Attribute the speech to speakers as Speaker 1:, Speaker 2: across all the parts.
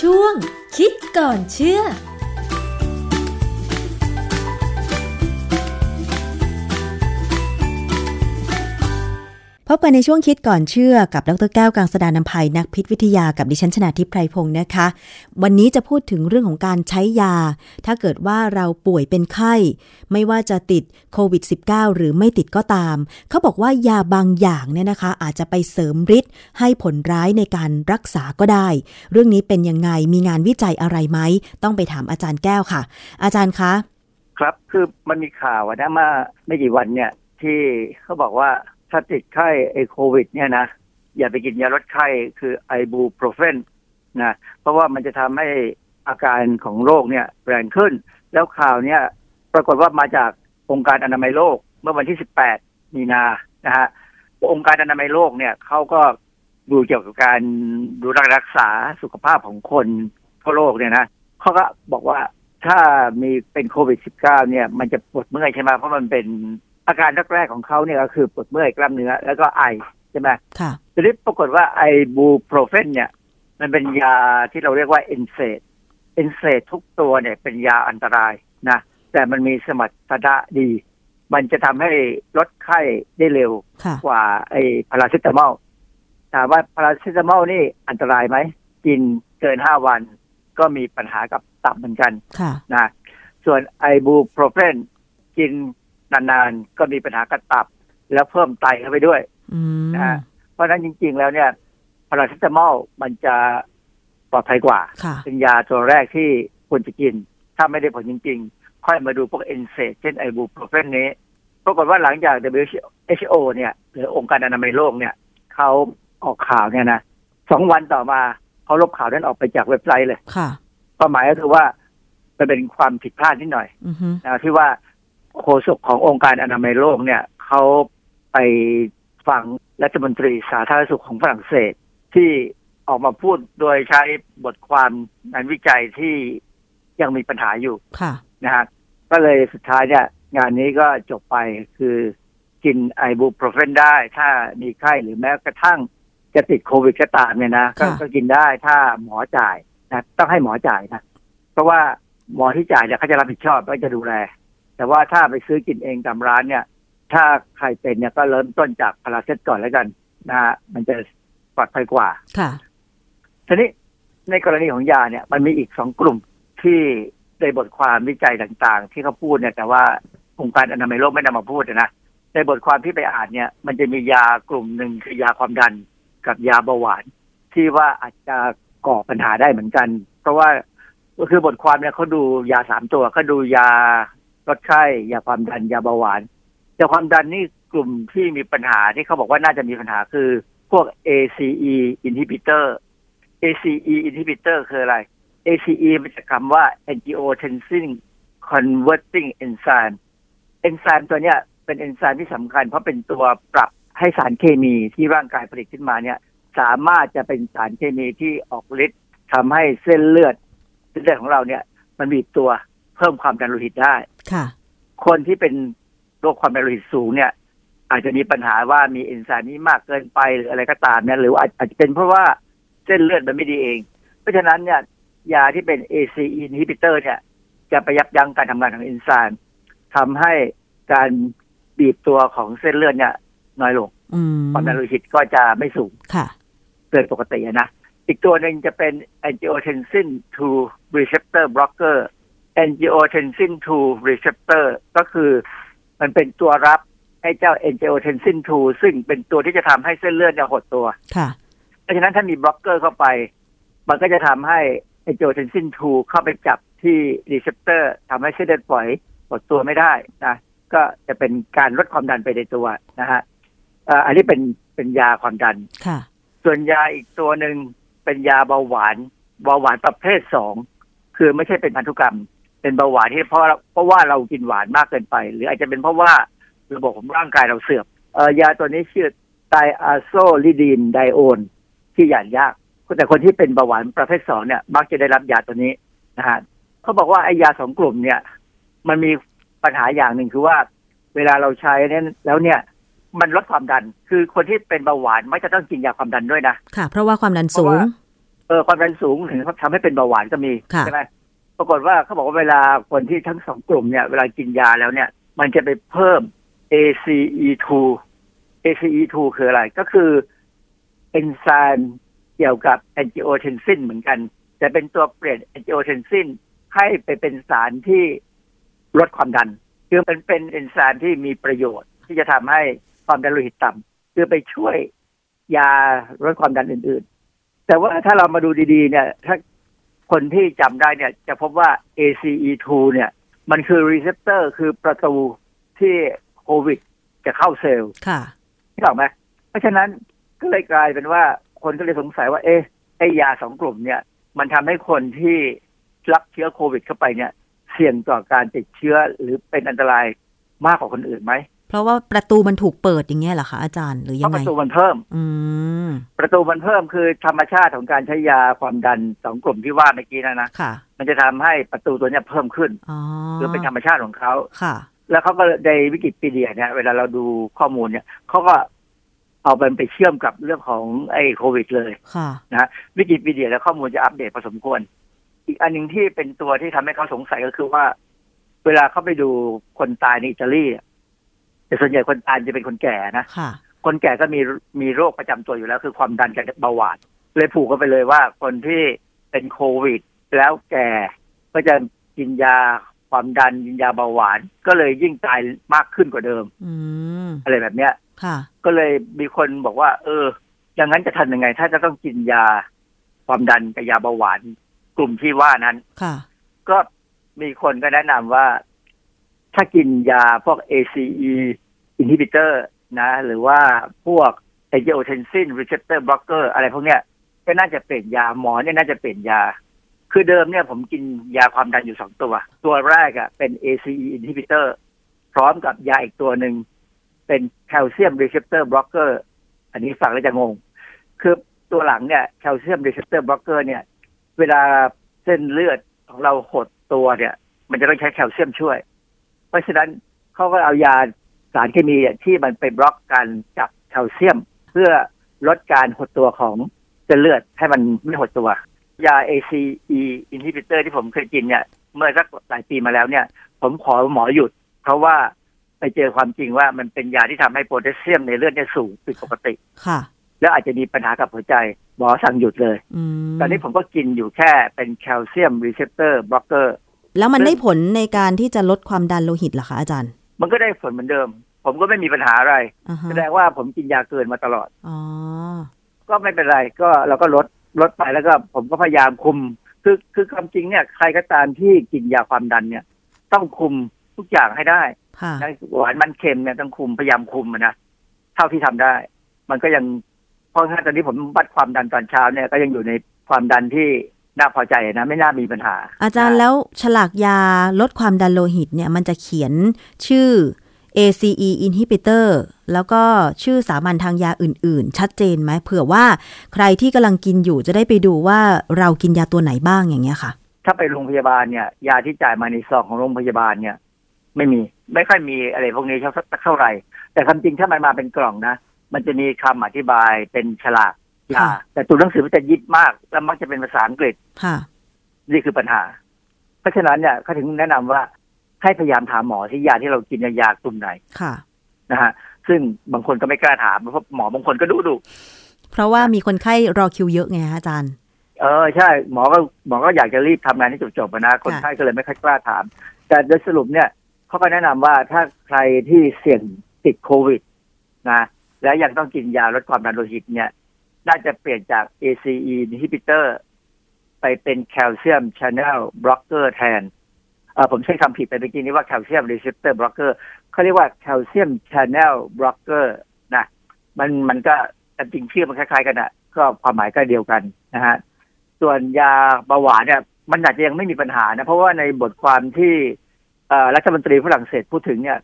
Speaker 1: ช่วงคิดก่อนเชื่อ
Speaker 2: กันในช่วงคิดก่อนเชื่อกับดรแก้วกังสดานนภัยนักพิษวิทยากับดิฉันชนาทิพไพรพงศ์นะคะ วันนี้จะพูดถึงเรื่องของการใช้ยา ถ้าเกิดว่าเราป่วยเป็นไข้ ไม่ว่าจะติดโควิด -19 หรือไม่ติดก็ตาม เขาบอกว่ายาบางอย่างเนี่ยนะคะ อาจจะไปเสริมฤทธิ์ให้ผลร้ายในการรักษาก็ได้ เรื่องนี้เป็นยังไงมีงานวิจัยอะไรไหมต้องไปถามอาจารย์แก้วค่ะ อาจารย์คะ
Speaker 3: ครับคือมันมีข่าวนะมาไม่กี่วันเนี่ยที่เขาบอกว่า ถ้าติดไข้ไอโควิด เนี่ยนะอย่าไปกินยาลดไข้คือไอบูโปรเฟนนะเพราะว่ามันจะทำให้อาการของโรคเนี่ยแรงขึ้น แล้วข่าวเนี่ยปรากฏว่ามาจากองค์การอนามัยโลกเมื่อวันที่ 18 มีนานะฮะองค์การอนามัยโลกเนี่ยเขาก็ดูเกี่ยวกับการดูแลรักษาสุขภาพของคนทั่วโลกเนี่ยนะเขาก็บอกว่าถ้ามีเป็นโควิด -19 เนี่ย มันจะปวดเมื่อยใช่ไหมเพราะมันเป็น อาการแรกๆของเขาเนี่ยก็คือปวดเมื่อยกล้ามเนื้อ แล้วก็ไอใช่ไหม
Speaker 2: ค่ะ
Speaker 3: ทีนี้ปรากฏว่าไอบูโปรเฟนเนี่ย มันเป็นยาที่เราเรียกว่า NSAID NSAID ทุกตัวเนี่ยเป็นยาอันตรายนะ แต่มันมีสมรรถนะดี มันจะทำให้ลดไข้ได้เร็ว
Speaker 2: ค่ะ
Speaker 3: กว่าไอพาราเซตามอลถามว่าพาราเซตามอลนี่อันตรายไหม กินเกินห้าวันก็มีปัญหากับตับเหมือนกัน
Speaker 2: ค่ะ
Speaker 3: นะ ส่วนไอบูโปรเฟนกิน นานๆ ก็มีปัญหากระตับ แล้วเพิ่มไตเข้าไปด้วย
Speaker 2: อืม
Speaker 3: นะฮะเพราะฉะนั้นจริง ๆ แล้วเนี่ยพาราเซตามอลมันจะปลอดภัยกว่า
Speaker 2: ค่ะ
Speaker 3: เป็นยาตัวแรกที่ควรจะกิน ถ้าไม่ได้ผลจริง ๆ ค่อยมาดูพวก NSAID เช่นไอบูโปรเฟนนี้ปรากฏว่าหลังจาก WHO เนี่ย หรือองค์การอนามัยโลกเนี่ยเขาออกข่าวเนี่ยนะสองวันต่อมาเขาลบข่าวนั้นออกไปจากเว็บไซต์เลย
Speaker 2: ค่ะ
Speaker 3: ความหมายก็คือว่ามันเป็นความผิดพลาดนิดหน่อย
Speaker 2: อือฮึ
Speaker 3: นะที่ว่า โฆษกขององค์การอนามัยโลกเนี่ยเขาไปฟังรัฐมนตรีสาธารณสุขของฝรั่งเศส ที่ออกมาพูดโดยใช้บทความงานวิจัยที่ยังมีปัญหาอยู่
Speaker 2: ค่ะ
Speaker 3: นะฮะก็เลยสุดท้ายเนี่ยงานนี้ก็จบไปคือกินไอบูโปรเฟนได้ ถ้ามีไข้หรือแม้กระทั่งจะติดโควิดก็ตามเนี่ยนะก็
Speaker 2: ค่ะ
Speaker 3: ก็กินได้ถ้าหมอจ่ายนะต้องให้หมอจ่ายนะ เพราะว่าหมอที่จ่ายเนี่ยเขาจะรับผิดชอบก็จะดูแล แต่ว่าถ้าไปซื้อกินเองตามร้านเนี่ย ถ้าใครเป็นเนี่ยก็เริ่มต้นจากพาราเซตก่อนแล้วกันนะฮะมันจะปลอดภัยกว่า
Speaker 2: ค่ะ
Speaker 3: ทีนี้ในกรณีของยาเนี่ย มันมีอีกสองกลุ่มที่ในบทความวิจัยต่างๆ ที่เขาพูดเนี่ย แต่ว่าองค์การอนามัยโลกไม่นำมาพูดนะในบทความที่ไปอ่านเนี่ย มันจะมียากลุ่มหนึ่งคือยาความดันกับยาเบาหวาน ที่ว่าอาจจะก่อปัญหาได้เหมือนกัน เพราะว่าก็คือบทความเนี่ยเขาดูยาสามตัวเขาดูยา ลดไข้ยาความดันยาเบาหวานยาความดันนี่กลุ่มที่มีปัญหาที่เขาบอกว่าน่าจะมีปัญหาคือพวก ACE inhibitor ACE inhibitor คืออะไร ACE มันจากคำว่า angiotensin converting enzyme เอนไซม์ตัวเนี้ยเป็นเอนไซม์ที่สำคัญ เพราะเป็นตัวปรับให้สารเคมีที่ร่างกายผลิตขึ้นมาเนี่ย สามารถจะเป็นสารเคมีที่ออกฤทธิ์ทำให้เส้นเลือดเส้นเลือดของเราเนี่ย มันบีบตัวเพิ่มความดันโลหิตได้
Speaker 2: ค่ะ
Speaker 3: คนที่เป็นโรคความดันโลหิตสูงเนี่ย อาจจะมีปัญหาว่ามีเอนไซม์นี้มากเกินไปหรืออะไรก็ตามเนี่ยหรืออาจอาจจะเป็นเพราะว่าเส้นเลือดมันไม่ดีเอง เพราะฉะนั้นเนี่ย ยาที่เป็น ACE inhibitor เนี่ย จะไปยับยั้งการทำงานของเอนไซม์ทำให้การบีบตัวของเส้นเลือดเนี่ยน้อยลง
Speaker 2: อืม
Speaker 3: ความดันโลหิตก็จะไม่สูง
Speaker 2: ค่ะ
Speaker 3: เกินปกติอะนะ อีกตัวหนึ่งจะเป็น angiotensin 2 receptor blocker angiotensin 2 receptor ก็คือมันเป็นตัวรับให้เจ้า angiotensin 2 ซึ่งเป็นตัวที่จะทำให้เส้นเลือดเนี่ยหดตัว
Speaker 2: ค่ะ
Speaker 3: เพราะฉะนั้นถ้ามีบล็อกเกอร์เข้าไป มันก็จะทำให้ angiotensin 2 เข้าไปจับที่ receptor ทำให้เส้นเลือดฝอยหดตัวไม่ได้นะก็จะเป็นการลดความดันไปในตัวนะฮะเอ่ออันนี้เป็นเป็นยาความดัน
Speaker 2: ค่ะ
Speaker 3: ส่วนยาอีกตัวหนึ่งเป็นยาเบาหวานเบาหวานประเภทสองคือไม่ใช่เป็นพันธุกรรม เป็นเบาหวานที่เพราะเพราะว่าเรากินหวานมากเกินไป หรืออาจจะเป็นเพราะว่าระบบของร่างกายเราเสื่อมเอ่อยาตัวนี้ชื่อไตอาโซลิดีนไดโอนที่หยานยากแต่คนที่เป็นเบาหวานประเภทสองเนี่ย มักจะได้รับยาตัวนี้นะฮะเขาบอกว่าไอ้ยาสองกลุ่มเนี่ย มันมีปัญหาอย่างหนึ่งคือว่า เวลาเราใช้เนี่ยแล้วเนี่ยมันลดความดัน คือคนที่เป็นเบาหวานไม่จะต้องกินยาความดันด้วยนะ
Speaker 2: ค่ะ เพราะว่าความดันสู
Speaker 3: เพราะ
Speaker 2: ง
Speaker 3: ว่าเออ ความดันสูงถึงทำให้เป็นเบาหวานก็มี
Speaker 2: ค่ะ
Speaker 3: ใช่ไหม ปรากฏว่าเขาบอกว่าเวลาคนที่ทั้งสองกลุ่มเนี่ย เวลากินยาแล้วเนี่ย มันจะไปเพิ่ม ACE2 ACE2 คืออะไรก็คือเอนไซม์เกี่ยวกับ angiotensin เหมือนกัน แต่เป็นตัวเปลี่ยน angiotensin ให้ไปเป็นสารที่ลดความดัน คือมันเป็นเอนไซม์ที่มีประโยชน์ที่จะทำให้ความดันโลหิตต่ำคือไปช่วยยาลดความดันอื่น ๆ แต่ว่าถ้าเรามาดูดีๆเนี่ย ถ้า คนที่จำได้เนี่ยจะพบว่า ACE2 เนี่ยมันคือ receptor คือประตูที่โควิดจะเข้าเซลล์
Speaker 2: ค่ะ
Speaker 3: นี่ออกไหมเพราะฉะนั้นก็เลยกลายเป็นว่าคนก็เลยสงสัยว่า เอ๊ะไอ้ยาสองกลุ่มเนี่ย มันทำให้คนที่รับเชื้อโควิดเข้าไปเนี่ย เสี่ยงต่อการติดเชื้อหรือเป็นอันตรายมากกว่าคนอื่นไหม
Speaker 2: เพราะว่าประตูมันถูกเปิดอย่างเงี้ยเหรอคะอาจารย์หรือ
Speaker 3: เพ
Speaker 2: ยัง
Speaker 3: ราะป
Speaker 2: ไง
Speaker 3: ระตูมันเพิ่ม
Speaker 2: อืม
Speaker 3: ประตูมันเพิ่มคือธรรมชาติของการใช้ยาความดันสองกลุ่มที่ว่าเมื่อกี้นะนะ
Speaker 2: ค่ะ
Speaker 3: มันจะทำให้ประตูตัวเนี้ยเพิ่มขึ้น
Speaker 2: อ๋อ
Speaker 3: คือเป็นธรรมชาติของเขา
Speaker 2: ค่ะ
Speaker 3: แล้วเขาก็ในวิกิพีเดียเนี่ยเวลาเราดูข้อมูลเนี่ยเขาก็เอาไปไปเชื่อมกับเรื่องของไอ้โควิด เลย
Speaker 2: ค่ะ
Speaker 3: นะฮะวิกิพีเดียและข้อมูลจะอัปเดตพอสมควร อีกอันหนึ่งที่เป็นตัวที่ทำให้เขาสงสัยก็คือว่า เวลาเขาไปดูคนตายในอิตาลีอะ แต่ส่วนใหญ่คนตายจะเป็นคนแก่นะ
Speaker 2: ค่ะ
Speaker 3: คนแก่ก็มีมีโรคประจำตัวอยู่แล้ว คือความดันกับเบาหวานเลยผูกกันไปเลยว่าคนที่เป็นโควิด แล้วแก่ก็จะกินยาความดันกินยาเบาหวาน ก็เลยยิ่งตายมากขึ้นกว่าเดิม
Speaker 2: อืม
Speaker 3: อะไรแบบเนี้ย
Speaker 2: ค่ะ
Speaker 3: ก็เลยมีคนบอกว่า เออ อย่างนั้นจะทำยังไง ถ้าจะต้องกินยาความดันกับยาเบาหวาน กลุ่มที่ว่านั้น
Speaker 2: ค่ะ
Speaker 3: ก็มีคนก็แนะนำว่า ถ้ากินยาพวก ACE inhibitor นะ หรือว่าพวก angiotensin receptor blocker อะไรพวกเนี้ยก็น่าจะเปลี่ยนยาหมอเนี่ยน่าจะเปลี่ยนยา คือเดิมเนี่ยผมกินยาความดันอยู่สองตัว ตัวแรกอะ่ะเป็น ACE inhibitor พร้อมกับยาอีกตัวหนึ่ง เป็น calcium receptor blocker อันนี้ฟังแล้วจะงง คือตัวหลังเนี่ย calcium receptor blocker เนี่ย เวลาเส้นเลือดของเราหดตัวเนี่ย มันจะต้องใช้แคลเซียมช่วย เพราะฉะนั้นเขาก็เอายาสารเคมีเนี่ยที่มันไปบล็อกการจับแคลเซียม เพื่อลดการหดตัวของเส้นเลือดให้มันไม่หดตัวยา ACE inhibitor ที่ผมเคยกินเนี่ย เมื่อสักหลายปีมาแล้วเนี่ย ผมขอหมอหยุด เพราะว่าไปเจอความจริงว่ามันเป็นยาที่ทำให้โพแทสเซียมในเลือดเนี่ยสูงผิดปกติ
Speaker 2: ค่ะ
Speaker 3: แล้วอาจจะมีปัญหากับหัวใจหมอสั่งหยุดเลย
Speaker 2: อืม
Speaker 3: ตอนนี้ผมก็กินอยู่แค่เป็น calcium receptor blocker
Speaker 2: แล้วมันได้ผลในการที่จะลดความดันโลหิตเหรอคะอาจารย์
Speaker 3: มันก็ได้ผลเหมือนเดิม ผมก็ไม่มีปัญหาอะไร
Speaker 2: อ่าฮะ
Speaker 3: แสดงว่าผมกินยาเกินมาตลอด
Speaker 2: อ๋อ
Speaker 3: ก็ไม่เป็นไร ก็เราก็ลดลดไปแล้วก็ผมก็พยายามคุม คือคือความจริงเนี่ย ใครก็ตามที่กินยาความดันเนี่ย ต้องคุมทุกอย่างให้ได้
Speaker 2: ค่ะ
Speaker 3: นะหวานมันเค็มเนี่ยต้องคุมพยายามคุมอะนะเท่าที่ทำได้ มันก็ยังเพราะถ้าตอนนี้ผมวัดความดันตอนเช้าเนี่ยก็ยังอยู่ในความดันที่ น่าพอใจนะไม่น่ามีปัญหา
Speaker 2: อาจารย์แล้วฉลากยาลดความดันโลหิตเนี่ยมันจะเขียนชื่อ ACE inhibitor แล้วก็ชื่อสามัญทางยาอื่น ๆ ชัดเจนไหมเผื่อว่าใครที่กำลังกินอยู่จะได้ไปดูว่าเรากินยาตัวไหนบ้างอย่างเงี้ยค่ะ
Speaker 3: ถ้าไปโรงพยาบาลเนี่ย ยาที่จ่ายมาในซองของโรงพยาบาลเนี่ย ไม่มีไม่ค่อยมีอะไรพวกนี้เท่าไหร่ แต่ความจริงถ้ามันมาเป็นกล่องนะ มันจะมีคำอธิบายเป็นฉลากยา
Speaker 2: ค่ะ
Speaker 3: แต่ตัวหนังสือมันจะยิบมาก แล้วมักจะเป็นภาษาอังกฤษ
Speaker 2: ค่ะ
Speaker 3: นี่คือปัญหา เพราะฉะนั้นเนี่ยเขาถึงแนะนำว่าให้พยายามถามหมอที่ยาที่เรากินเนี่ยยากลุ่มไหน
Speaker 2: ค่ะ
Speaker 3: นะฮะซึ่งบางคนก็ไม่กล้าถามเพราะหมอบางคนก็ดูดู
Speaker 2: เพราะว่ามีคนไข้รอคิวเยอะไงฮะอาจารย์
Speaker 3: เออใช่ หมอก็หมอก็อยากจะรีบทำงานให้จบๆอะนะคนไข้ก็เลยไม่ค่อยกล้าถาม แต่โดยสรุปเนี่ยเขาก็แนะนำว่าถ้าใครที่เสี่ยงติดโควิดนะ แล้วยังต้องกินยาลดความดันโลหิตเนี่ย น่าจะเปลี่ยนจาก ACE inhibitor ไปเป็นแคลเซียม channel blocker แทนผมใช้คำผิดไปเมื่อกี้นี้ว่าแคลเซียม receptor blocker เขาเรียกว่าแคลเซียม channel blocker นะมันมันก็จริงชื่อมันคล้ายๆกันอะก็ความหมายก็เดียวกันนะฮะส่วนยาเบาหวานเนี่ยมันอาจจะยังไม่มีปัญหานะ เพราะว่าในบทความที่รัฐมนตรีฝรั่งเศสพูดถึงเนี่ย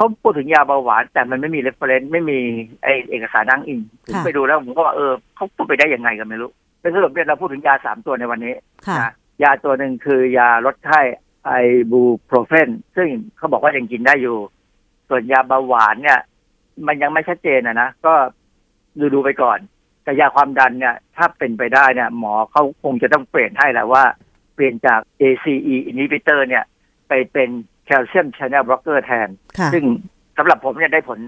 Speaker 3: เขาพูดถึงยาเบาหวาน แต่มันไม่มี reference ไม่มีไอเอกสารอ้างอิงผม
Speaker 2: ค่ะ
Speaker 3: ไปดูแล้วผมก็ว่าเออเขาพูดไปได้ยังไงกันไม่รู้เป็นสรุปเนี่ยเราพูดถึงยาสามตัวในวันนี้
Speaker 2: ค่ะ
Speaker 3: นะยาตัวหนึ่งคือยาลดไข้ไอบูโปรเฟนซึ่งเขาบอกว่ายังกินได้อยู่ ส่วนยาเบาหวานเนี่ย มันยังไม่ชัดเจนอะนะก็ดูดูๆไปก่อน แต่ยาความดันเนี่ย ถ้าเป็นไปได้เนี่ย หมอเขาคงจะต้องเปลี่ยนให้แหละว่า เปลี่ยนจาก ACE inhibitor เนี่ย ไปเป็น calcium channel blocker แทน
Speaker 2: ค่ะ
Speaker 3: ซึ่งสำหรับผมเนี่ยได้ผล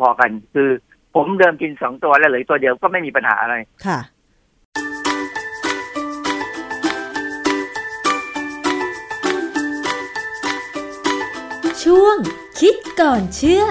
Speaker 3: พอๆกัน คือผมเดิมกินสองตัวแล้วเหลืออกตัวเดียวก็ไม่มีปัญหาอะไร
Speaker 2: ค่ะ
Speaker 1: ช่วงคิดก่อนเชื่อ